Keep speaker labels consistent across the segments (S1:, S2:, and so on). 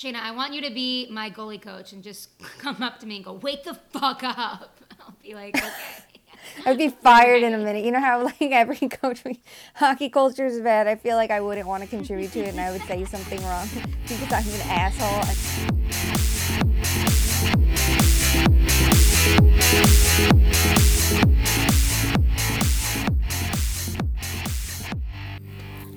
S1: Shayna, I want you to be my goalie coach and just come up to me and go, wake the fuck up. I'll be like, okay.
S2: I'd be fired in a minute. You know how like every coach, hockey culture is bad. I feel like I wouldn't want to contribute to it, and I would say something wrong because I'm an asshole.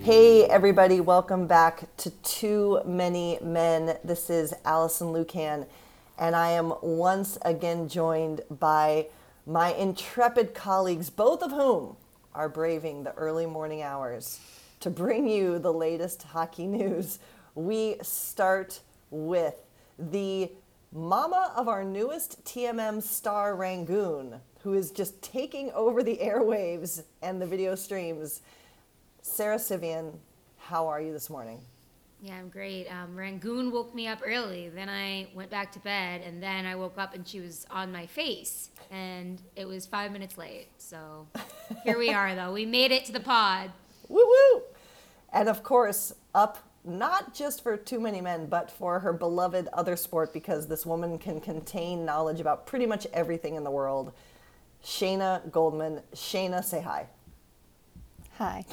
S3: Hey, everybody, welcome back to Too Many Men. This is Alison Lukan, and I am once again joined by my intrepid colleagues, both of whom are braving the early morning hours to bring you the latest hockey news. We start with the mama of our newest TMM star, Rangoon, who is just taking over the airwaves and the video streams Sara Civian, how are you this morning?
S1: Yeah, I'm great. Um, Rangoon woke me up early. Then I went back to bed, and then I woke up and she was on my face, and it was five minutes late. So here we are, though. We made it to the pod.
S3: Woo woo! And of course, up not just for too many men, but for her beloved other sport, because this woman can contain knowledge about pretty much everything in the world. Shayna Goldman. Shayna, say hi.
S2: Hi.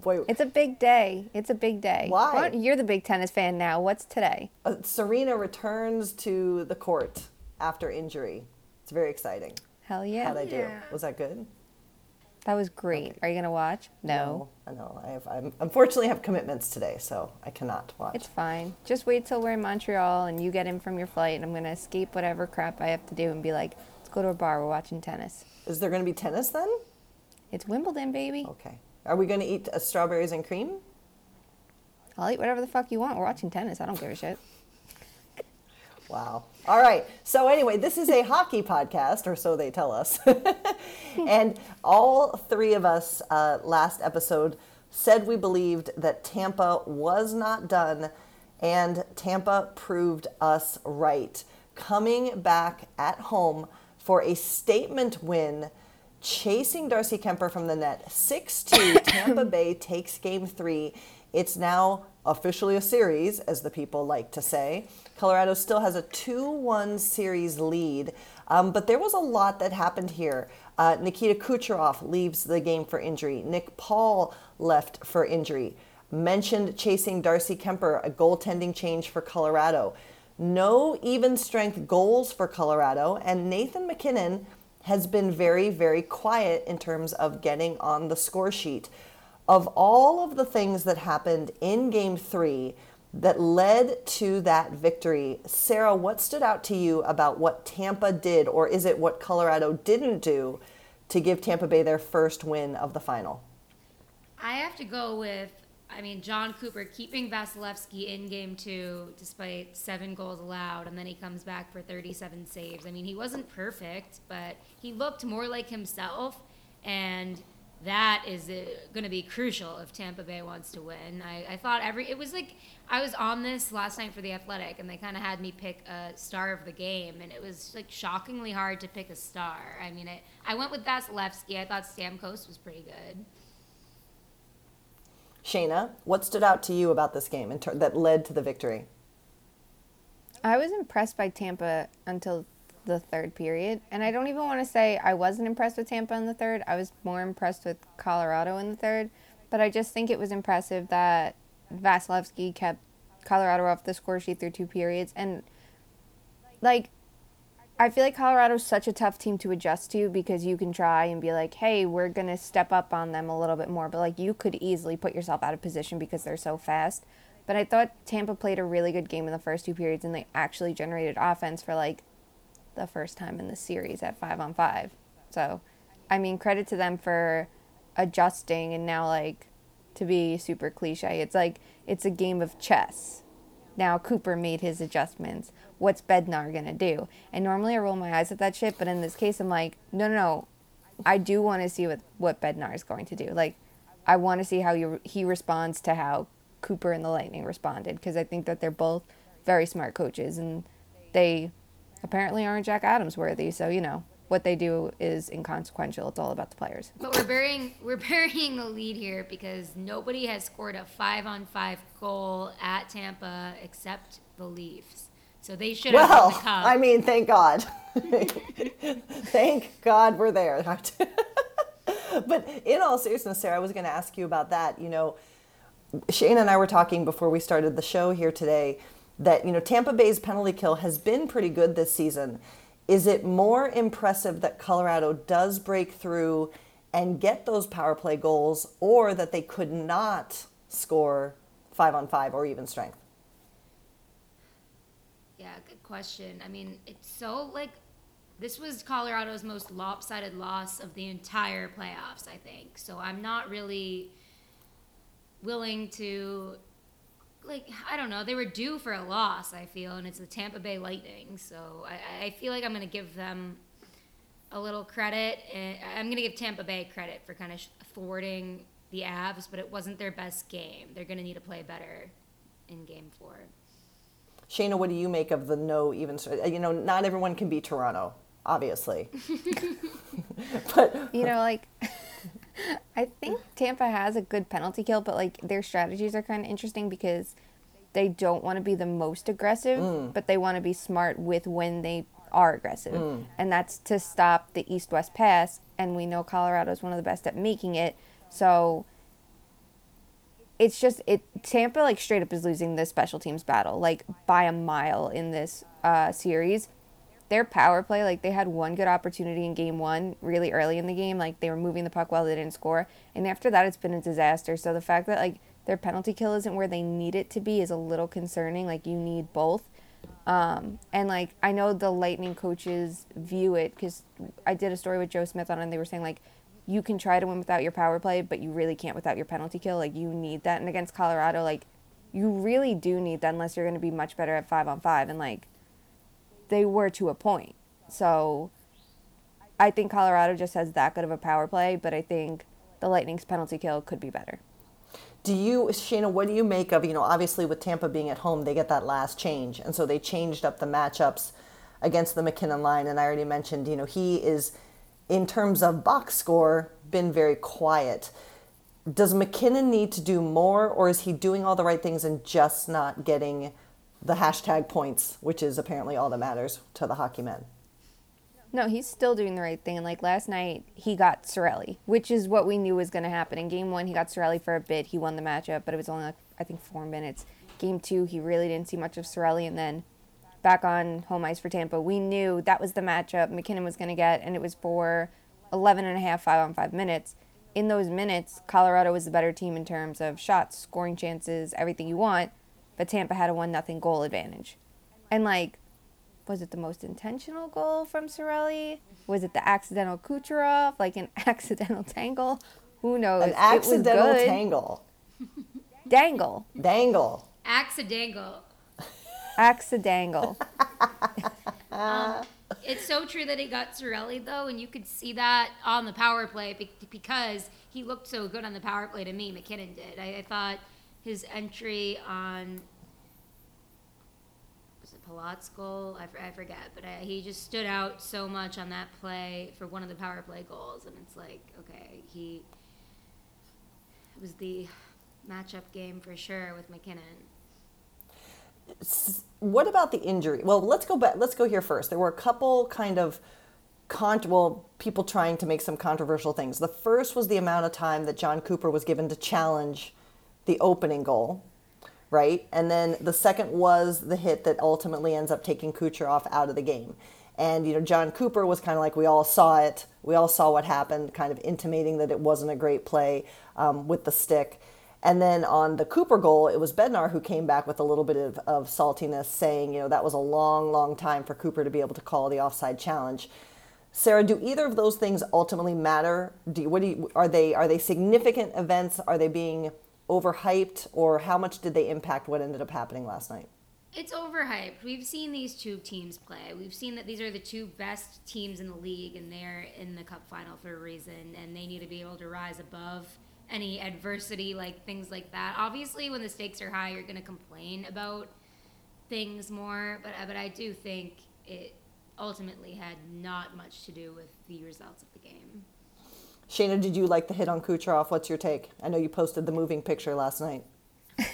S3: Boy,
S2: It's a big day. It's a big day.
S3: Why?
S2: What- You're the big tennis fan now. What's today?
S3: uh, Serena returns to the court after injury. It's very exciting.
S2: Hell yeah.
S3: How'd I do?
S1: Yeah.
S3: Was that good?
S2: That was great. Are you gonna watch? No.
S3: I know. I have. I unfortunately have commitments today, so I cannot watch.
S2: It's fine. Just wait till we're in Montreal and you get in from your flight, and I'm gonna escape whatever crap I have to do and be like, let's go to a bar. We're watching tennis.
S3: Is there going to be tennis then?
S2: It's Wimbledon, baby.
S3: Okay. Are we going to eat uh, strawberries and cream?
S2: I'll eat whatever the fuck you want. We're watching tennis. I don't give a shit.
S3: Wow. All right. So anyway, this is a hockey podcast, or so they tell us. and all three of us uh, last episode said we believed that Tampa was not done, and Tampa proved us right, coming back at home for a statement win. Chasing Darcy Kuemper from the net. 6 2, Tampa Bay takes game three. It's now officially a series, as the people like to say. Colorado still has a 2 1 series lead, um, but there was a lot that happened here. Uh, Nikita Kucherov leaves the game for injury. Nick Paul left for injury. Mentioned chasing Darcy Kuemper, a goaltending change for Colorado. No even strength goals for Colorado, and Nathan MacKinnon has been very, very quiet in terms of getting on the score sheet. Of all of the things that happened in game three that led to that victory, Sara, what stood out to you about what Tampa did, or is it what Colorado didn't do to give Tampa Bay their first win of the final?
S1: I have to go with, I mean, Jon Cooper keeping Vasilevskiy in game two despite seven goals allowed, and then he comes back for 37 saves. I mean, he wasn't perfect, but he looked more like himself, and that is uh, going to be crucial if Tampa Bay wants to win. I, I thought every, it was like, I was on this last night for The Athletic, and they kind of had me pick a star of the game, and it was like shockingly hard to pick a star. I mean, it, I went with Vasilevskiy. I thought Stamkos was pretty good.
S3: Shayna, what stood out to you about this game ter- that led to the victory?
S2: I was impressed by Tampa until the third period. And I don't even want to say I wasn't impressed with Tampa in the third. I was more impressed with Colorado in the third. But I just think it was impressive that Vasilevskiy kept Colorado off the score sheet through two periods. And, like, I feel like Colorado's such a tough team to adjust to because you can try and be like, hey, we're going to step up on them a little bit more. But, like, you could easily put yourself out of position because they're so fast. But I thought Tampa played a really good game in the first two periods and they actually generated offense for, like, the first time in the series at five on five. So, I mean, credit to them for adjusting and now, like, to be super cliche, it's like it's a game of chess. Now Cooper made his adjustments. What's Bednar gonna do? And normally I roll my eyes at that shit, but in this case, I'm like, no, no, no. I do want to see what what Bednar is going to do. Like, I want to see how he he responds to how Cooper and the Lightning responded because I think that they're both very smart coaches and they apparently aren't Jack Adams worthy. So you know, what they do is inconsequential. It's all about the players.
S1: But we're burying we're burying the lead here because nobody has scored a five on five goal at Tampa except the Leafs. So they should have
S3: Well,
S1: the cup.
S3: I mean, thank God. thank God we're there. but in all seriousness, Sara, I was going to ask you about that. You know, Shane and I were talking before we started the show here today that, you know, Tampa Bay's penalty kill has been pretty good this season. Is it more impressive that Colorado does break through and get those power play goals or that they could not score five on five or even strength?
S1: Yeah, good question. I mean, it's so like this was Colorado's most lopsided loss of the entire playoffs, I think. So I'm not really willing to like I don't know. They were due for a loss, I feel, and it's the Tampa Bay Lightning. So I, I feel like I'm gonna give them a little credit. Eh, I'm gonna give Tampa Bay credit for kind of thwarting the Avs, but it wasn't their best game. They're gonna need to play better in Game Four.
S3: Shayna, what do you make of the no even? You know, not everyone can be Toronto, obviously. but
S2: You know, like I think Tampa has a good penalty kill, but like their strategies are kind of interesting because they don't want to be the most aggressive, mm. but they want to be smart with when they are aggressive. Mm. And that's to stop the east west pass. And we know Colorado is one of the best at making it. So it's just it Tampa like straight up is losing the special teams battle like by a mile in this uh, series. Their power play, like they had one good opportunity in game one, really early in the game, like they were moving the puck well, they didn't score, and after that, it's been a disaster. So the fact that like their penalty kill isn't where they need it to be is a little concerning. Like you need both. Um, and like I know the Lightning coaches view it because I did a story with Joe Smith on it, and they were saying like you can try to win without your power play, but you really can't without your penalty kill. Like you need that. And against Colorado, like you really do need that unless you're going to be much better at five on five. And like they were to a point. So I think Colorado just has that good of a power play, but I think the Lightning's penalty kill could be better.
S3: do you, Shayna, what do you make of, you know, obviously with Tampa being at home, they get that last change. And so they changed up the matchups against the MacKinnon line. And I already mentioned, you know, he is, in terms of box score, been very quiet. Does MacKinnon need to do more, or is he doing all the right things and just not getting the hashtag points, which is apparently all that matters to the hockey men?
S2: No, he's still doing the right thing. And like last night, he got Cirelli, which is what we knew was going to happen. In game one, he got Cirelli for a bit. He won the matchup, but it was only like, I think, four minutes. Game two, he really didn't see much of Cirelli. And then back on home ice for Tampa, we knew that was the matchup MacKinnon was going to get, and it was for 11 and a half, five on five minutes. In those minutes, Colorado was the better team in terms of shots, scoring chances, everything you want, but Tampa had a one nothing goal advantage. And like, was it the most intentional goal from Cirelli? Was it the accidental Kucherov, like an accidental tangle? Who knows?
S3: An
S2: It was
S3: accidental
S2: good.
S3: tangle.
S2: dangle,
S3: Dangle.
S1: Accidental.
S2: Accidental.
S1: Um, it's so true that he got Cirelli though, and you could see that on the power play be- because he looked so good on the power play to me. MacKinnon did. I, I thought his entry on was it Palat's goal? I, f- I forget, but I, he just stood out so much on that play for one of the power play goals, and it's like okay, he it was the matchup game for sure with MacKinnon.
S3: What about the injury? Well, let's go back. Let's go here first. There were a couple kind of con- well, people trying to make some controversial things. The first was the amount of time that Jon Cooper was given to challenge the opening goal, right? And then the second was the hit that ultimately ends up taking Kucherov out of the game. And you know, Jon Cooper was kind of like we all saw it. We all saw what happened, kind of intimating that it wasn't a great play um, with the stick. And then on the Cooper goal, it was Bednar who came back with a little bit of, of saltiness, saying, you know, that was a long, long time for Cooper to be able to call the offside challenge. Sara, do either of those things ultimately matter? Do you, what do you, are they are they significant events? Are they being overhyped, or how much did they impact what ended up happening last night?
S1: It's overhyped. We've seen these two teams play. We've seen that these are the two best teams in the league, and they're in the cup final for a reason, and they need to be able to rise above any adversity, like things like that. Obviously, when the stakes are high, you're going to complain about things more, but but I do think it ultimately had not much to do with the results of the game.
S3: Shayna, did you like the hit on Kucherov? What's your take? I know you posted the moving picture last night.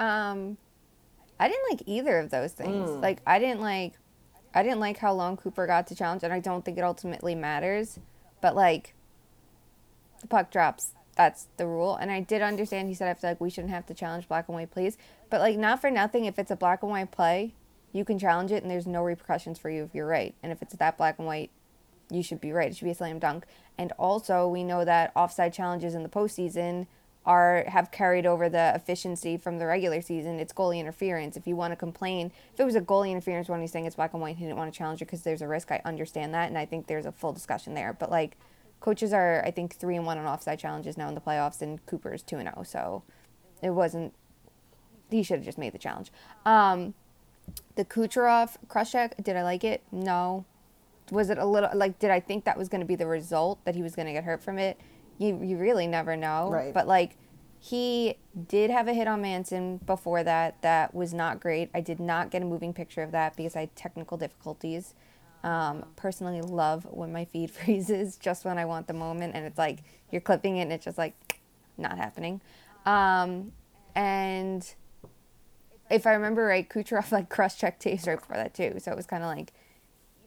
S2: Um, I didn't like either of those things. Like I didn't like, I didn't like how long Cooper got to challenge, and I don't think it ultimately matters. But like, the puck drops. That's the rule, and I did understand. He said, "I feel like we shouldn't have to challenge black and white plays, but like not for nothing. If it's a black and white play, you can challenge it, and there's no repercussions for you if you're right. And if it's that black and white, you should be right. It should be a slam dunk. And also, we know that offside challenges in the postseason are have carried over the efficiency from the regular season. It's goalie interference. If you want to complain, if it was a goalie interference when he's saying it's black and white, he didn't want to challenge it because there's a risk. I understand that, and I think there's a full discussion there. But like, coaches are I think three and one on offside challenges now in the playoffs, and Cooper's two and zero. So it wasn't. He should have just made the challenge. Um, the Kucherov crush check. Did I like it? No was it a little like did I think that was going to be the result that he was going to get hurt from it? You you really never know.
S3: Right.
S2: But like he did have a hit on Manson before that that was not great. I did not get a moving picture of that because I had technical difficulties. Um, personally love when my feed freezes just when I want the moment and it's like you're clipping it and it's just like not happening. Um, and if I remember right, Kucherov like cross checked Toews right before that too. So it was kind of like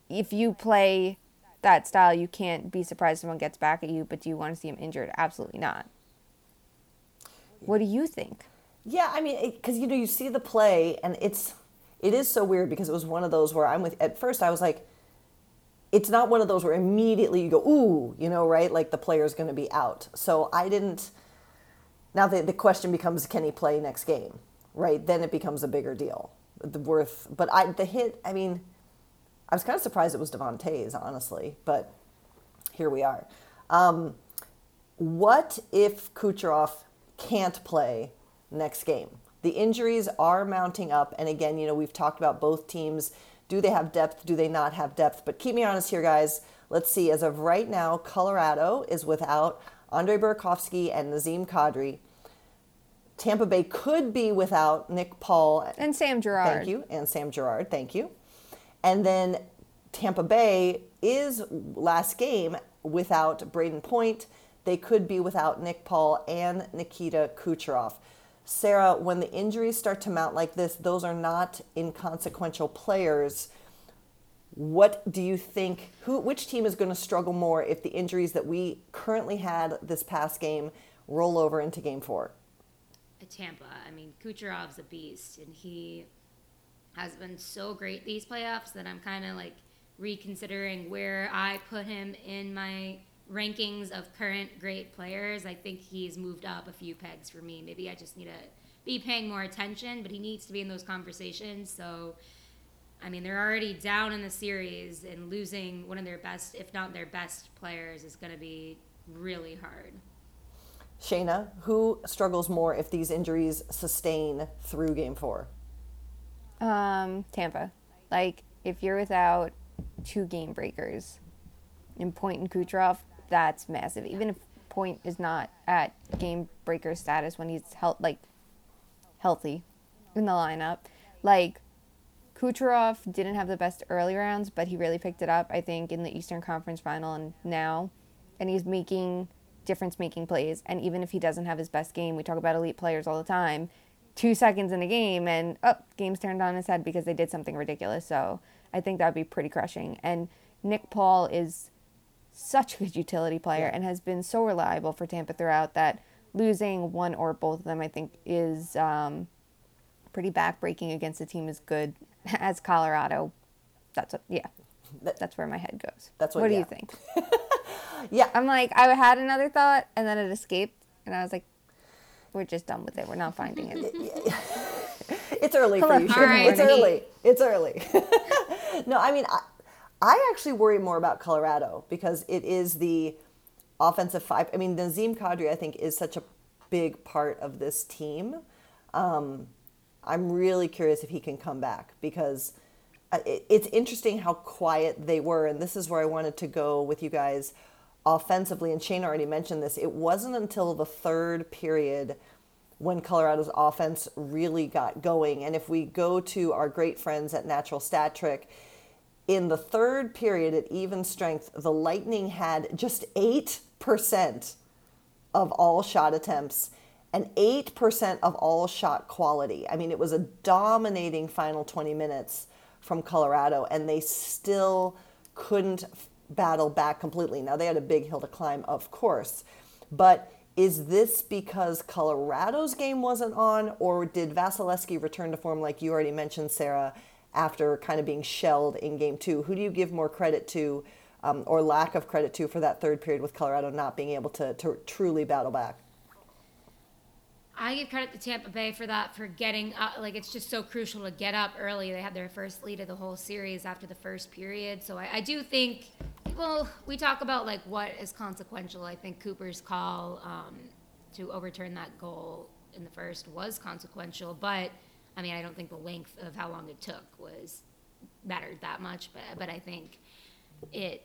S2: if you play that style, you can't be surprised someone gets back at you, but do you want to see him injured? Absolutely not. What do you think?
S3: Yeah, I mean, because you know, you see the play, and it's it is so weird because it was one of those where I'm with. At first, I was like, it's not one of those where immediately you go, ooh, you know, right? Like the player's going to be out. So I didn't. Now the the question becomes, can he play next game? Right? Then it becomes a bigger deal. The worth, but I the hit. I mean, I was kind of surprised it was Devon Toews, honestly, but here we are. Um, what if Kucherov can't play next game? The injuries are mounting up, and again, you know, we've talked about both teams. Do they have depth? Do they not have depth? But keep me honest here, guys. Let's see. As of right now, Colorado is without Andre Burakovsky and Nazim Kadri. Tampa Bay could be without Nick Paul
S2: And Sam Girard.
S3: Thank you, and Sam Girard. Thank you. And then Tampa Bay is last game without Brayden Point. They could be without Nick Paul and Nikita Kucherov. Sara, when the injuries start to mount like this, those are not inconsequential players. What do you think? Who, which team is going to struggle more if the injuries that we currently had this past game roll over into Game Four?
S1: Tampa. I mean, Kucherov's a beast, and he has been so great these playoffs that I'm kind of like reconsidering where I put him in my rankings of current great players. I think he's moved up a few pegs for me. Maybe I just need to be paying more attention, but he needs to be in those conversations. So, I mean, they're already down in the series, and losing one of their best, if not their best players, is going to be really hard.
S3: Shayna, who struggles more if these injuries sustain through game four?
S2: Um, Tampa. Like, if you're without two game breakers in Point and Kucherov, that's massive. Even if Point is not at game breaker status when he's health like healthy in the lineup, like Kucherov didn't have the best early rounds, but he really picked it up. I think in the Eastern Conference Final and now, and he's making difference making plays. And even if he doesn't have his best game, we talk about elite players all the time. Two seconds in a game, and oh, game's turned on his head because they did something ridiculous. So I think that would be pretty crushing. And Nick Paul is such a good utility player
S3: Yeah.
S2: and has been so reliable for Tampa throughout that losing one or both of them, I think, is um, pretty backbreaking against a team as good as Colorado. That's what, yeah,
S3: That-
S2: that's where my head goes.
S3: That's what-
S2: What do
S3: yeah.
S2: you think?
S3: Yeah,
S2: I'm like, I had another thought, and then it escaped, and I was like, we're just done with it. We're not finding it.
S3: it's early for you.
S2: All
S3: Shayna.
S1: right.
S3: It's early. It's early. no, I mean, I, I actually worry more about Colorado because it is the offensive five. I mean, Nazim Kadri, I think, is such a big part of this team. Um, I'm really curious if he can come back because uh, it's interesting how quiet they were. And this is where I wanted to go with you guys offensively. And Shane already mentioned this. It wasn't until the third period when Colorado's offense really got going. And if we go to our great friends at Natural Stat Trick, in the third period at even strength, the Lightning had just 8% of all shot attempts and 8% of all shot quality. I mean, it was a dominating final 20 minutes from Colorado, and they still couldn't battle back completely. Now, they had a big hill to climb, of course, but is this because Colorado's game wasn't on, or did Vasilevskiy return to form, like you already mentioned, Sara, after kind of being shelled in game two? Who do you give more credit to, um, or lack of credit to, for that third period with Colorado not being able to, to truly battle back?
S1: I give credit to Tampa Bay for that, for getting up. Like, it's just so crucial to get up early. They had their first lead of the whole series after the first period. So I, I do think, well, we talk about like what is consequential. I think Cooper's call um, to overturn that goal in the first was consequential, but I mean, I don't think the length of how long it took was mattered that much. But but I think it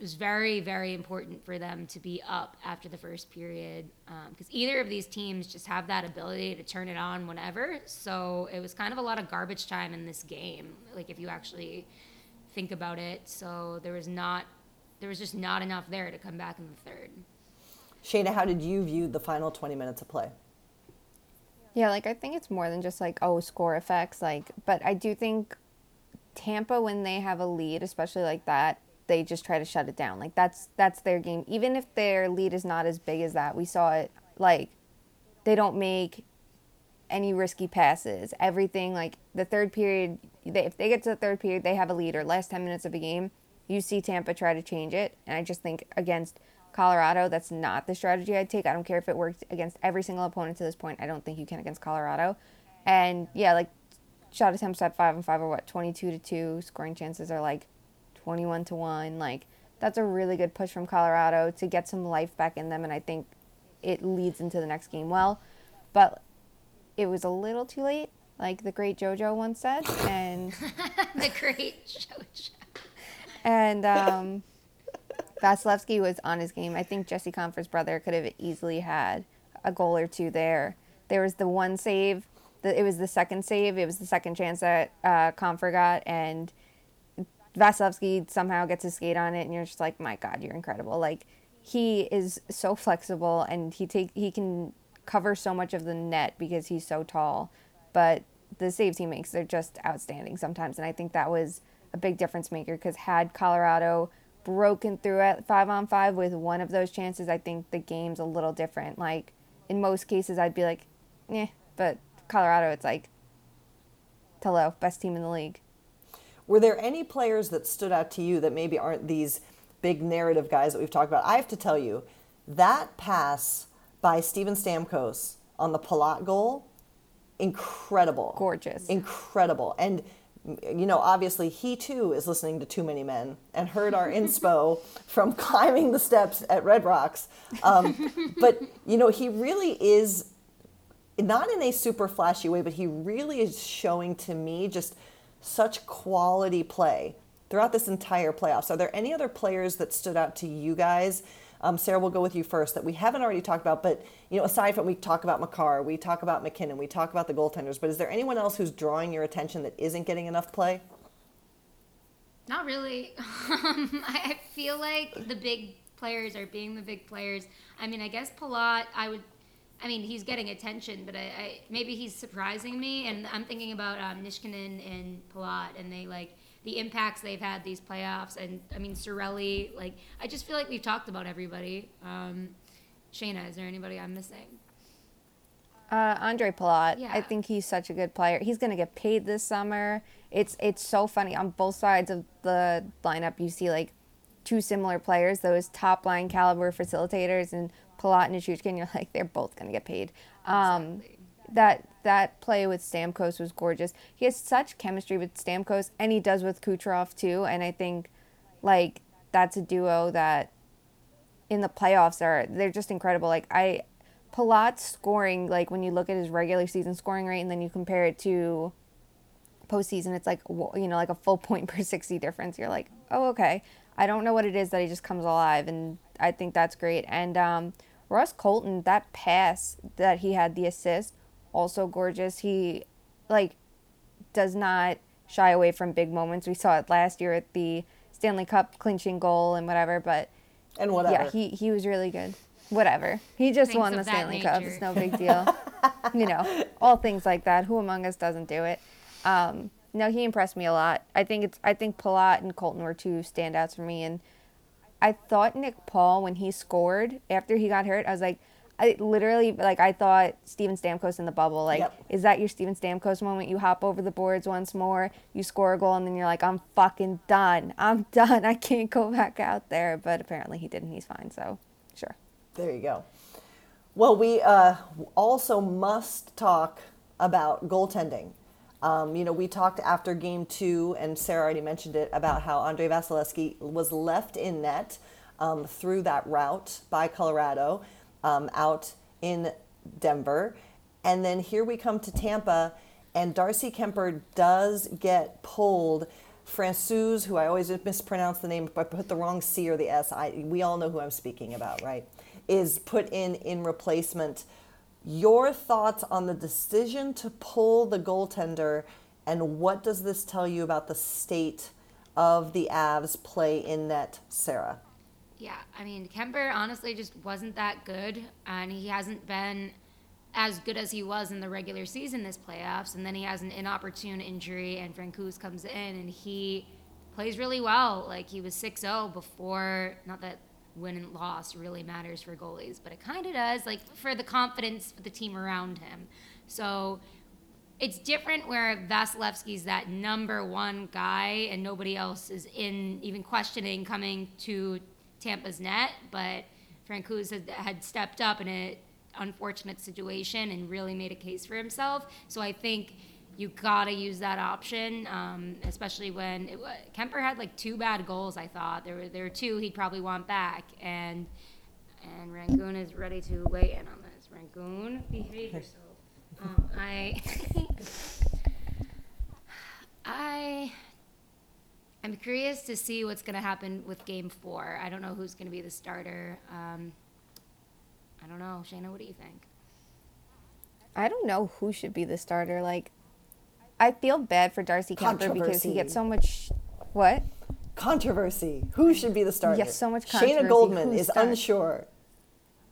S1: was very, very important for them to be up after the first period because um, either of these teams just have that ability to turn it on whenever. So it was kind of a lot of garbage time in this game, like if you actually think about it. So there was not, there was just not enough there to come back in the third.
S3: Shayna, how did you view the final 20 minutes of play?
S2: Yeah, like I think it's more than just like, oh, score effects. Like, but I do think Tampa, when they have a lead, especially like that, they just try to shut it down. Like that's that's their game. Even if their lead is not as big as that, we saw it. Like they don't make any risky passes. Everything like the third period. They, if they get to the third period, they have a lead or last ten minutes of a game. You see Tampa try to change it, and I just think against Colorado, that's not the strategy I'd take. I don't care if it worked against every single opponent to this point. I don't think you can against Colorado. And yeah, like shot attempts at five and five are what twenty two to two. Scoring chances are like 21 to 1. Like, that's a really good push from Colorado to get some life back in them. And I think it leads into the next game well. But it was a little too late, like the great JoJo once said. And
S1: the great JoJo.
S2: And um, Vasilevskiy was on his game. I think Jesse Compher's brother could have easily had a goal or two there. There was the one save. The, it was the second save. It was the second chance that uh, Compher got, and Vasilevskiy somehow gets a skate on it, and you're just like, my God, you're incredible. Like he is so flexible, and he take he can cover so much of the net because he's so tall. But the saves he makes they're just outstanding sometimes, and I think that was a big difference maker because had Colorado broken through at five on five with one of those chances, I think the game's a little different. Like in most cases, I'd be like, yeah, but Colorado, it's like, hello, best team in the league.
S3: Were there any players that stood out to you that maybe aren't these big narrative guys that we've talked about? I have to tell you, that pass by Steven Stamkos on the Palat goal, incredible.
S2: Gorgeous.
S3: Incredible. And you know, obviously he too is listening to Too Many Men and heard our inspo from climbing the steps at Red Rocks. Um, but, you know, he really is not in a super flashy way, but he really is showing to me just such quality play throughout this entire playoffs. Are there any other players that stood out to you guys? Um, Sara, we'll go with you first that we haven't already talked about, but you know, aside from we talk about Makar, we talk about MacKinnon, we talk about the goaltenders, but is there anyone else who's drawing your attention that isn't getting enough play?
S1: Not really. Um, I feel like the big players are being the big players. I mean, I guess Palat, I would I mean, he's getting attention, but I, I, maybe he's surprising me. And I'm thinking about um, Nichushkin and Palat, and they like the impacts they've had these playoffs. And I mean, Cirelli. Like, I just feel like we've talked about everybody. Um, Shayna, is there anybody I'm missing?
S2: Uh, Andre Palat.
S1: Yeah.
S2: I think he's such a good player. He's going to get paid this summer. It's it's so funny on both sides of the lineup. You see like two similar players, those top line caliber facilitators, and Palat and Nichushkin, you're like, they're both going to get paid. Um, exactly. That that play with Stamkos was gorgeous. He has such chemistry with Stamkos, and he does with Kucherov too. And I think, like, that's a duo that in the playoffs are they're just incredible. Like I, Palat's scoring, like when you look at his regular season scoring rate, and then you compare it to postseason, it's like you know like a full point per sixty difference. You're like, oh okay. I don't know what it is that he just comes alive, and I think that's great. And um, Ross Colton, that pass that he had, the assist, also gorgeous. He like does not shy away from big moments. We saw it last year at the Stanley Cup clinching goal and whatever, but
S3: And whatever.
S2: yeah, he he was really good. Whatever. He just
S1: Things
S2: won the
S1: that
S2: Stanley Cup. It's no big deal. you know, all things like that. Who among us doesn't do it? Um, no, he impressed me a lot. I think it's I think Palat and Colton were two standouts for me and I thought Nick Paul when he scored after he got hurt, I was like I literally like I thought Steven Stamkos in the bubble. Like,
S3: Yep.
S2: is that your Steven Stamkos moment? You hop over the boards once more, you score a goal, and then you're like, I'm fucking done. I'm done. I can't go back out there. But apparently he didn't. He's fine. So, sure.
S3: There you go. Well, we uh, also must talk about goaltending. Um, you know, we talked after game two, and Sarah already mentioned it about how Andrei Vasilevskiy was left in net um, through that route by Colorado um, out in Denver. And then here we come to Tampa, and Darcy Kuemper does get pulled. Francouz, who I always mispronounce the name, if I put the wrong C or the S, I, we all know who I'm speaking about, right? Is put in in replacement. Your thoughts on the decision to pull the goaltender, and what does this tell you about the state of the Avs play in net, Sara?
S1: Yeah, I mean, Kuemper honestly just wasn't that good, and he hasn't been as good as he was in the regular season this playoffs. And then he has an inopportune injury, and Francouz comes in and he plays really well. Like he was 6-0 before. Not that win and loss really matters for goalies, but it kind of does. Like for the confidence of the team around him. So it's different where Vasilevskiy's that number one guy and nobody else is in even questioning coming to Tampa's net. But Francouz had, had stepped up in an unfortunate situation and really made a case for himself. So I think you gotta use that option, um, especially when it, Kuemper had like two bad goals. I thought there were there were two he'd probably want back, and and Rangoon is ready to weigh in on this. Rangoon, behave yourself. Um, I I I'm curious to see what's going to happen with Game Four. I don't know who's going to be the starter. Um, I don't know, Shayna. What do you think?
S2: I don't know who should be the starter. Like, I feel bad for Darcy Kuemper because he gets so much. What?
S3: Controversy. Who should be the starter?
S2: Yes, so much
S3: Shayna
S2: controversy.
S3: Goldman
S2: Who
S3: is
S2: starts?
S3: unsure.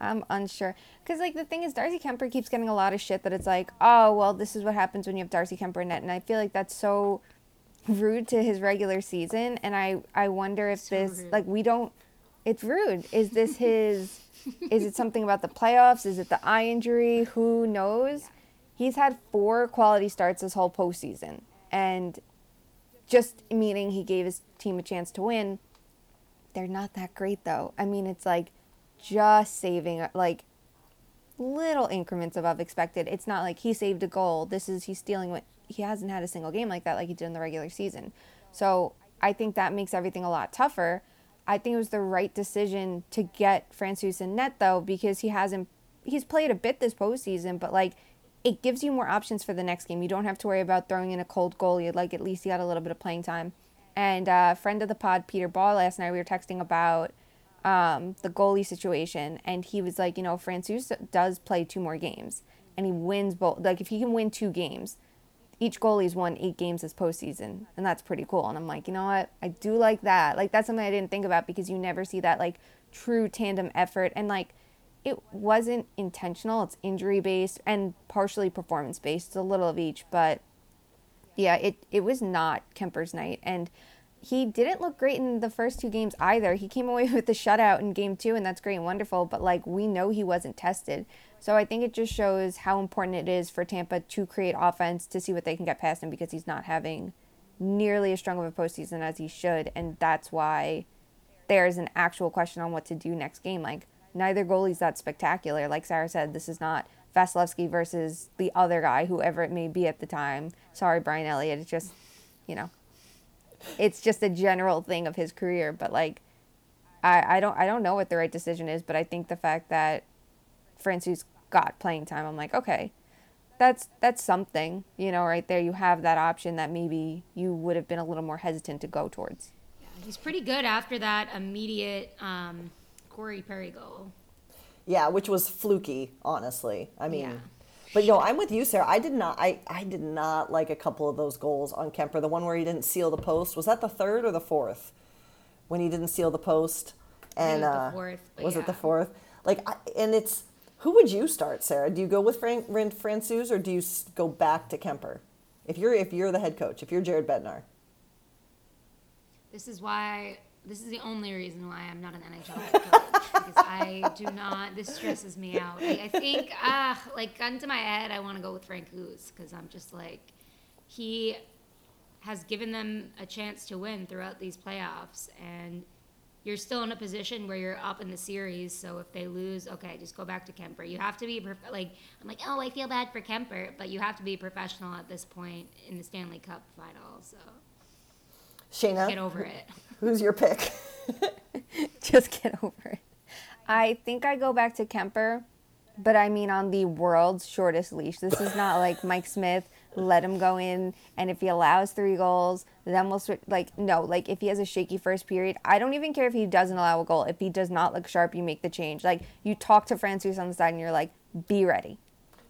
S2: I'm unsure. Because, like, the thing is, Darcy Kuemper keeps getting a lot of shit that it's like, oh, well, this is what happens when you have Darcy Kuemper in net. And I feel like that's so rude to his regular season. And I, I wonder if
S1: So
S2: this,
S1: rude.
S2: like, we don't, it's rude. Is this his, is it something about the playoffs? Is it the eye injury? Who knows? He's had four quality starts this whole postseason. And just meaning he gave his team a chance to win, they're not that great though. I mean, it's like just saving like little increments above expected. It's not like he saved a goal. This is he's stealing what he hasn't had a single game like that like he did in the regular season. So I think that makes everything a lot tougher. I think it was the right decision to get Francis in net though because he hasn't he's played a bit this postseason, but like it gives you more options for the next game. You don't have to worry about throwing in a cold goalie. Like at least he got a little bit of playing time. And uh, friend of the pod, Peter Baugh, last night we were texting about um, the goalie situation, and he was like, you know, Francis does play two more games, and he wins both. Like if he can win two games, each goalie's won eight games this postseason, and that's pretty cool. And I'm like, you know what? I do like that. Like that's something I didn't think about because you never see that like true tandem effort, and like it wasn't intentional. It's injury based and partially performance based. It's a little of each, but yeah, it it was not Kuemper's night, and he didn't look great in the first two games either. He came away with the shutout in game two, and that's great and wonderful. But like we know, he wasn't tested, so I think it just shows how important it is for Tampa to create offense to see what they can get past him because he's not having nearly as strong of a postseason as he should, and that's why there's an actual question on what to do next game. Like neither goalie's that spectacular. Like Sara said, this is not Vasilevskiy versus the other guy, whoever it may be at the time. Sorry, Brian Elliott. It's just, you know, it's just a general thing of his career. But like, I, I don't I don't know what the right decision is, but I think the fact that Francis got playing time, I'm like, okay, that's that's something, you know, right there. You have that option that maybe you would have been a little more hesitant to go towards.
S1: Yeah, he's pretty good after that immediate um, Corey Perry goal.
S3: Yeah, which was fluky, honestly. I mean,
S1: Yeah.
S3: But yo, I'm with you, Sara. I did not. I I did not like a couple of those goals on Kuemper. The one where he didn't seal the post was that the third or the fourth? When he didn't seal the post, and
S1: it was the
S3: uh,
S1: fourth,
S3: was it the fourth? Like, I, and it's who would you start, Sara? Do you go with Frank Ran- Francouz or do you go back to Kuemper? If you're if you're the head coach, if you're Jared Bednar,
S1: This is why. This is the only reason why I'm not an NHL coach because I do not. This stresses me out. I, I think, ah, like gun to my head, I want to go with Frank Goose because I'm just like, he has given them a chance to win throughout these playoffs, and you're still in a position where you're up in the series. So if they lose, okay, just go back to Kuemper. You have to be prof- like, I'm like, oh, I feel bad for Kuemper, but you have to be professional at this point in the Stanley Cup final. So
S3: Shayna,
S1: get over it.
S3: who's your pick?
S2: Just get over it. I think I go back to Kuemper, but I mean on the world's shortest leash. This is not like Mike Smith. Let him go in, and if he allows three goals, then we'll switch. Like no, like if he has a shaky first period, I don't even care if he doesn't allow a goal. If he does not look sharp, you make the change. Like you talk to Francis on the side, and you're like, be ready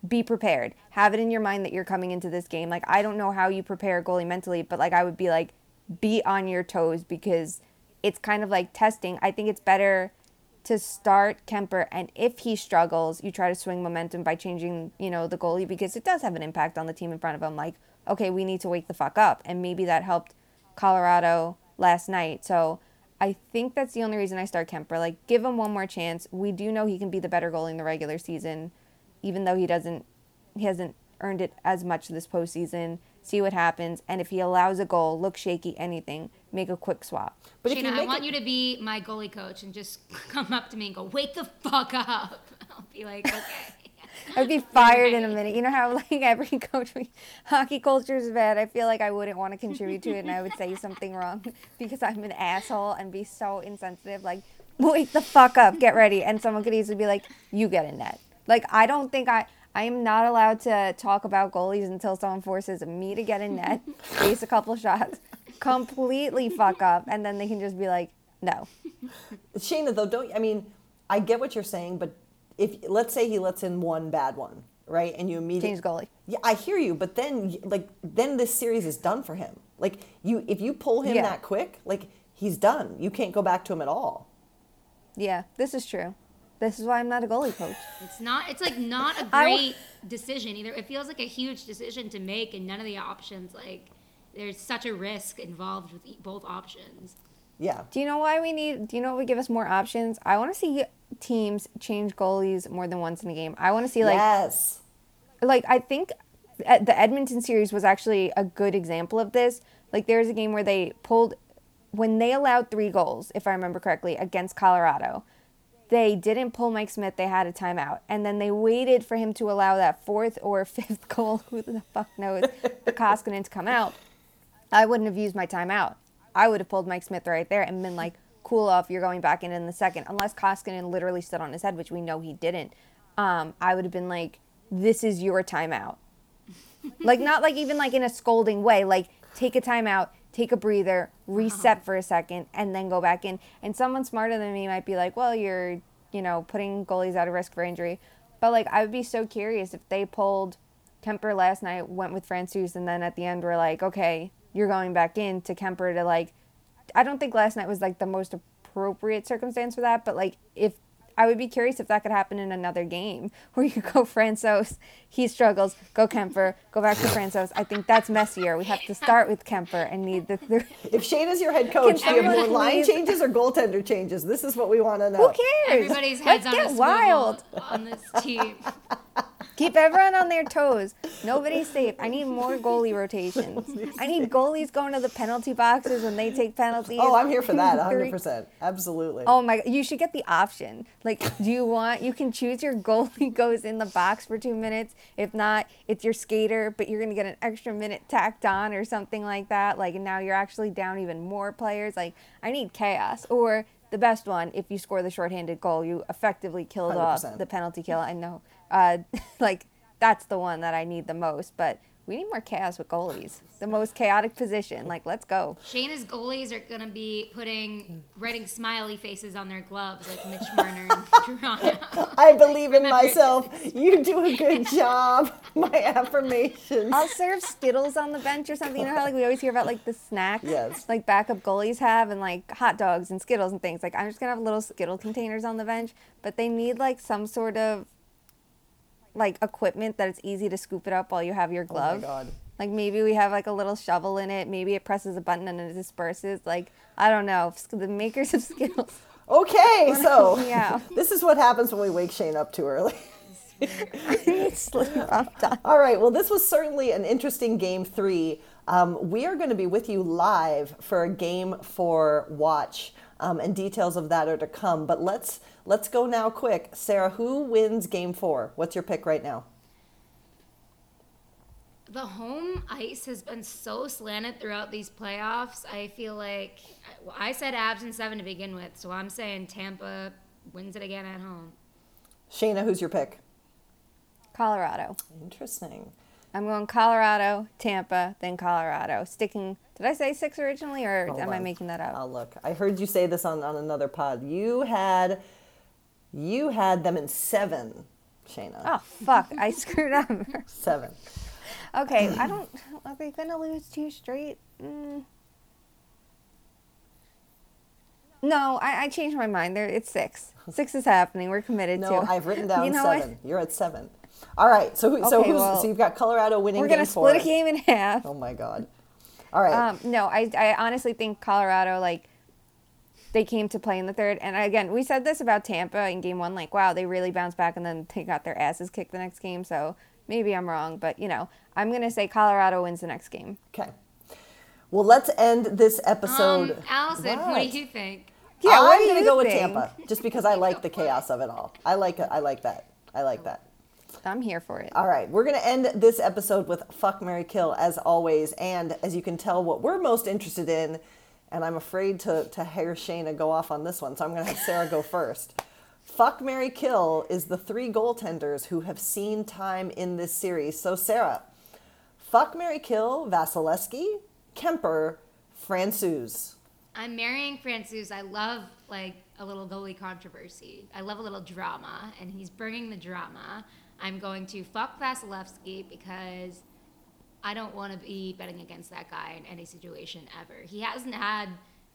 S2: be prepared. Have it in your mind that you're coming into this game. Like I don't know how you prepare a goalie mentally, but like I would be like be on your toes because it's kind of like testing. I think it's better to start Kuemper and if he struggles, you try to swing momentum by changing, you know, the goalie because it does have an impact on the team in front of him like, okay, we need to wake the fuck up and maybe that helped Colorado last night. So I think that's the only reason I start Kuemper. Like, give him one more chance. We do know he can be the better goalie in the regular season, even though he doesn't, he hasn't earned it as much this postseason. See what happens, and if he allows a goal, look shaky, anything, make a quick swap.
S3: But if
S1: Shayna,
S3: you
S1: I want
S3: it-
S1: you to be my goalie coach and just come up to me and go, "Wake the fuck up." I'll be like, "Okay."
S2: I'd be fired in a minute. You know how like every coach, hockey culture is bad. I feel like I wouldn't want to contribute to it, and I would say something wrong because I'm an asshole and be so insensitive. Like, wake the fuck up, get ready, and someone could easily be like, "You get a net." Like, I don't think I. I am not allowed to talk about goalies until someone forces me to get in net, face a couple shots, completely fuck up, and then they can just be like, "No."
S3: Shayna, though, don't I mean? I get what you're saying, but if let's say he lets in one bad one, right, and you immediately
S2: Change goalie.
S3: Yeah, I hear you, but then like then this series is done for him. Like you, if you pull him
S2: Yeah.
S3: that quick, like he's done. You can't go back to him at all.
S2: Yeah, this is true. This is why I'm not a goalie coach.
S1: It's not. It's like not a
S2: wa-
S1: great decision either. It feels like a huge decision to make, and none of the options like. There's such a risk involved with e- both options.
S3: Yeah,
S2: Do you know why we need? Do you know what would give us more options? I want to see teams change goalies more than once in a game. I want to see like
S3: yes,
S2: like I think uh, the Edmonton series was actually a good example of this. Like there was a game where they pulled when they allowed three goals, if I remember correctly, against Colorado. They didn't pull Mike Smith. They had a timeout, and then they waited for him to allow that fourth or fifth goal. Who the fuck knows? For Koskinen to come out. I wouldn't have used my timeout. I would have pulled Mike Smith right there and been like, cool off, you're going back in in the second. Unless Koskinen literally stood on his head, which we know he didn't. Um, I would have been like, this is your timeout. like, not like even like in a scolding way, like, take a timeout, take a breather, reset uh-huh. for a second, and then go back in. And someone smarter than me might be like, well, you're, you know, putting goalies at a risk for injury. But like, I would be so curious if they pulled Kuemper last night, went with Francouz, and then at the end were like, okay, you're going back in to Kuemper to like. I don't think last night was like the most appropriate circumstance for that, but like if I would be curious if that could happen in another game where you go Francouz, he struggles, go Kuemper, go back to Francouz. I think that's messier. We have to start with Kuemper and need the three.
S3: if Shayna's your head coach, do you have more
S2: everyone
S3: line
S2: please-
S3: changes or goaltender changes? This is what we want to know.
S2: Who cares?
S1: Everybody's
S2: Let's
S1: heads on
S2: get
S1: a
S2: wild.
S1: on this team.
S2: Keep everyone on their toes. Nobody's safe. I need more goalie rotations. I need goalies going to the penalty boxes when they take penalties.
S3: Oh, I'm here for that, 100%. Absolutely.
S2: Oh my! You should get the option. Like, do you want? You can choose your goalie goes in the box for two minutes. If not, it's your skater, but you're gonna get an extra minute tacked on or something like that. Like, and now you're actually down even more players. Like, I need chaos. Or the best one, if you score the shorthanded goal, you effectively killed off
S3: 100%.
S2: the penalty kill. I know, uh, like that's the one that I need the most. But we need more chaos with goalies. The most chaotic position. Like, let's go.
S1: Shayna's goalies are gonna be putting writing smiley faces on their gloves like Mitch Marner and Toronto.
S3: I believe in myself. You do a good job. My affirmations.
S2: I'll serve Skittles on the bench or something. You know how like we always hear about like the snacks,
S3: Yes.
S2: like backup goalies have, and like hot dogs and Skittles and things. Like I'm just gonna have little Skittle containers on the bench, but they need like some sort of like equipment that it's easy to scoop it up while you have your gloves.
S3: Oh my. God.
S2: Like maybe we have like a little shovel in it. Maybe it presses a button and it disperses. Like I don't know. The makers of Skittles.
S3: Okay, so
S2: Yeah.
S3: this is what happens when we wake Shane up too early.
S2: Sleep. I'm done.
S3: All right. Well, this was certainly an interesting game three. Um, we are going to be with you live for a game four watch, um, and details of that are to come. But let's let's go now, quick. Sara, who wins game four? What's your pick right now?
S1: The home ice has been so slanted throughout these playoffs. I feel like well, I said Abs in seven to begin with, so I'm saying Tampa wins it again at home.
S3: Shayna, who's your pick?
S2: Colorado.
S3: Interesting.
S2: I'm going Colorado, Tampa, then Colorado. Sticking. Did I say six originally, or
S3: Hold
S2: am I making that up?
S3: I'll look. I heard you say this on, on another pod. You had you had them in seven, Shayna.
S2: Oh fuck! I screwed up.
S3: Seven.
S2: okay, I don't. Are they gonna lose two straight? Mm. No, I, I changed my mind. There, it's six. Six is happening. We're committed to it.
S3: No,
S2: to.
S3: I've written down
S2: You know what?
S3: seven. You're at seven. All right. So who- so
S2: Okay,
S3: who's,
S2: well,
S3: so you've got Colorado winning.
S2: We're gonna
S3: four.
S2: split a game in half.
S3: Oh my god. All right.
S2: Um, no, I, I honestly think Colorado, like, they came to play in the third. And again, we said this about Tampa in game one, like, wow, they really bounced back and then they got their asses kicked the next game. So maybe I'm wrong, but, you know, I'm going to say Colorado wins the next game.
S3: okay. Well, let's end this episode.
S1: Um, Alison, what?
S3: What?
S1: do you think?
S2: Yeah,
S3: I'm gonna
S2: you
S3: go with? Tampa just because I like the chaos of it all. I like it. I like that. I like that.
S2: I'm here for it.
S3: All right, we're going to end this episode with Fuck Mary Kill as always. And as you can tell, what we're most interested in, and I'm afraid to, to hear Shayna go off on this one, so I'm going to have Sara go first. Fuck Mary Kill is the three goaltenders who have seen time in this series. So, Sara, Fuck Mary Kill, Vasilevskiy, Kuemper, Francouz.
S1: I'm marrying Francouz. I love like a little goalie controversy. I love a little drama, and he's bringing the drama. I'm going to fuck Vasilevskiy because I don't want to be betting against that guy in any situation ever. He hasn't had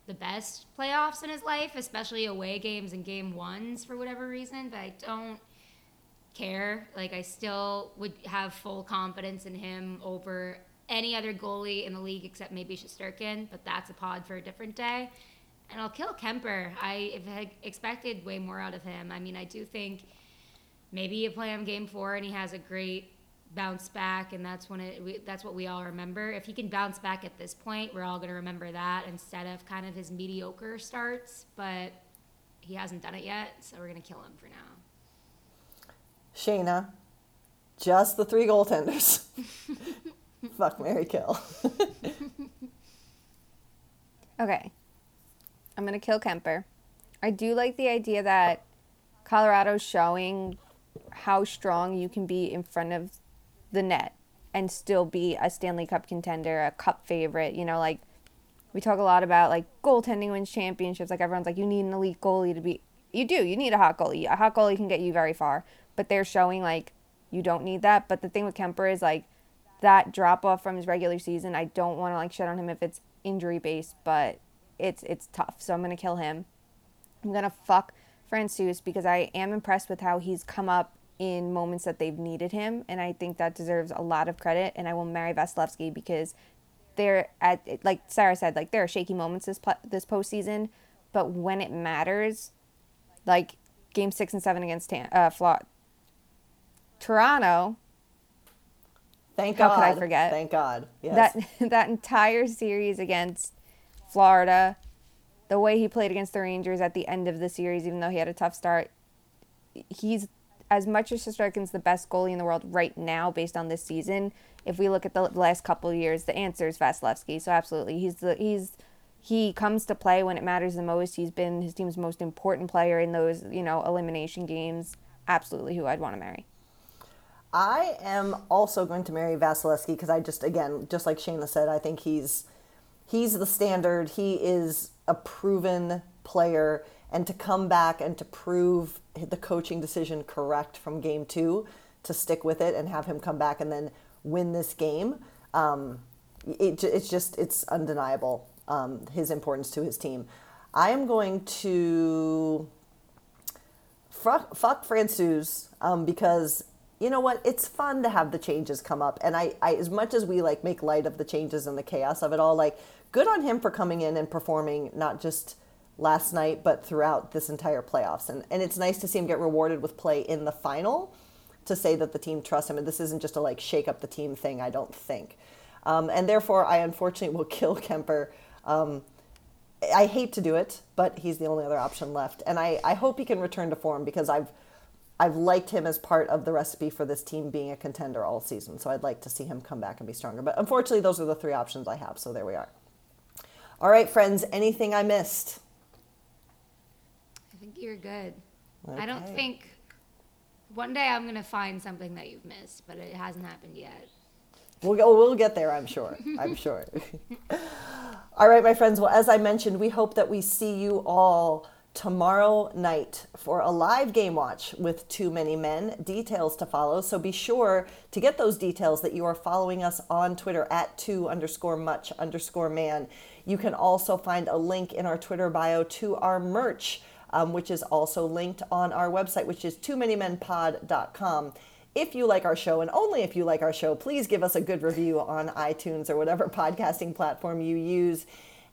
S1: the best playoffs in his life, especially away games and game ones for whatever reason. But I don't care. Like I still would have full confidence in him over any other goalie in the league except maybe Shesterkin, but that's a pod for a different day. And I'll kill Kuemper. I expected way more out of him. I mean, I do think maybe you play him game four and he has a great bounce back, and that's when it. We, that's what we all remember. If he can bounce back at this point, we're all going to remember that instead of kind of his mediocre starts. But he hasn't done it yet, so we're going to kill him for now.
S3: Shayna, just the three goaltenders. Fuck Mary Kill.
S2: Okay. I'm going to kill Kuemper. I do like the idea that Colorado's showing how strong you can be in front of the net and still be a Stanley Cup contender, a cup favorite. You know, like we talk a lot about like goaltending wins championships. Like everyone's like, you need an elite goalie to be. You do. You need a hot goalie. A hot goalie can get you very far. But they're showing like you don't need that. But the thing with Kuemper is like that drop off from his regular season. I don't want to like shut on him if it's injury based, but it's it's tough. So I'm gonna kill him. I'm gonna fuck Francouz because I am impressed with how he's come up in moments that they've needed him, and I think that deserves a lot of credit. And I will marry Vasilevskiy because they're at like Sara said, like there are shaky moments this this postseason, but when it matters, like Game Six and Seven against Tan- uh, Fla- Toronto,
S3: Thank
S2: How
S3: God.
S2: could I forget?
S3: Thank God. Yes.
S2: that that entire series against Florida, the way he played against the Rangers at the end of the series, even though he had a tough start, he's as much as Shesterkin's the best goalie in the world right now based on this season. If we look at the last couple years, the answer is Vasilevskiy. So absolutely, he's the he's he comes to play when it matters the most. He's been his team's most important player in those you know elimination games. Absolutely, who I'd want to marry.
S3: I am also going to marry Vasilevskiy because I just, again, just like Shayna said, I think he's he's the standard. He is a proven player, and to come back and to prove the coaching decision correct from game two, to stick with it and have him come back and then win this game, um, it, it's just it's undeniable um, his importance to his team. I am going to fuck, fuck um, because you know what? It's fun to have the changes come up, and I, I, as much as we like make light of the changes and the chaos of it all, like good on him for coming in and performing not just last night but throughout this entire playoffs, and and it's nice to see him get rewarded with play in the final to say that the team trusts him, and this isn't just a like shake up the team thing. I don't think, um, and therefore I unfortunately will kill Kuemper. Um, I hate to do it, but he's the only other option left, and I, I hope he can return to form because I've I've liked him as part of the recipe for this team being a contender all season. So I'd like to see him come back and be stronger. But unfortunately, those are the three options I have. So there we are. All right, friends. Anything I missed?
S1: I think you're good.
S3: Okay.
S1: I don't think one day I'm gonna find something that you've missed, but it hasn't happened yet.
S3: We'll go, we'll get there, I'm sure. I'm sure. all right, my friends. Well, as I mentioned, we hope that we see you all tomorrow night for a live game watch with Too Many Men. Details to follow. So be sure to get those details that you are following us on Twitter at two underscore much underscore man. You can also find a link in our Twitter bio to our merch, um, which is also linked on our website, which is too many men pod.com. If you like our show, and only if you like our show, please give us a good review on iTunes or whatever podcasting platform you use.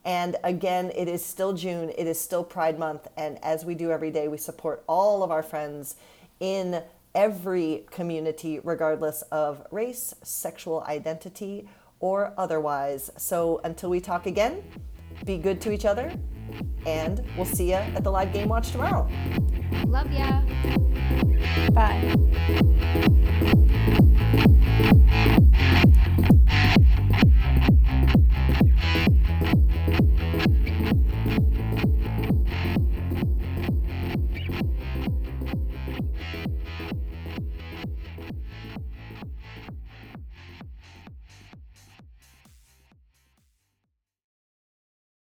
S3: And again, it is still June, it is still Pride Month, and as we do every day, we support all of our friends in every community, regardless of race, sexual identity, or otherwise. So until we talk again, be good to each other, and we'll see you at the live game watch tomorrow.
S1: Love ya.
S2: Bye.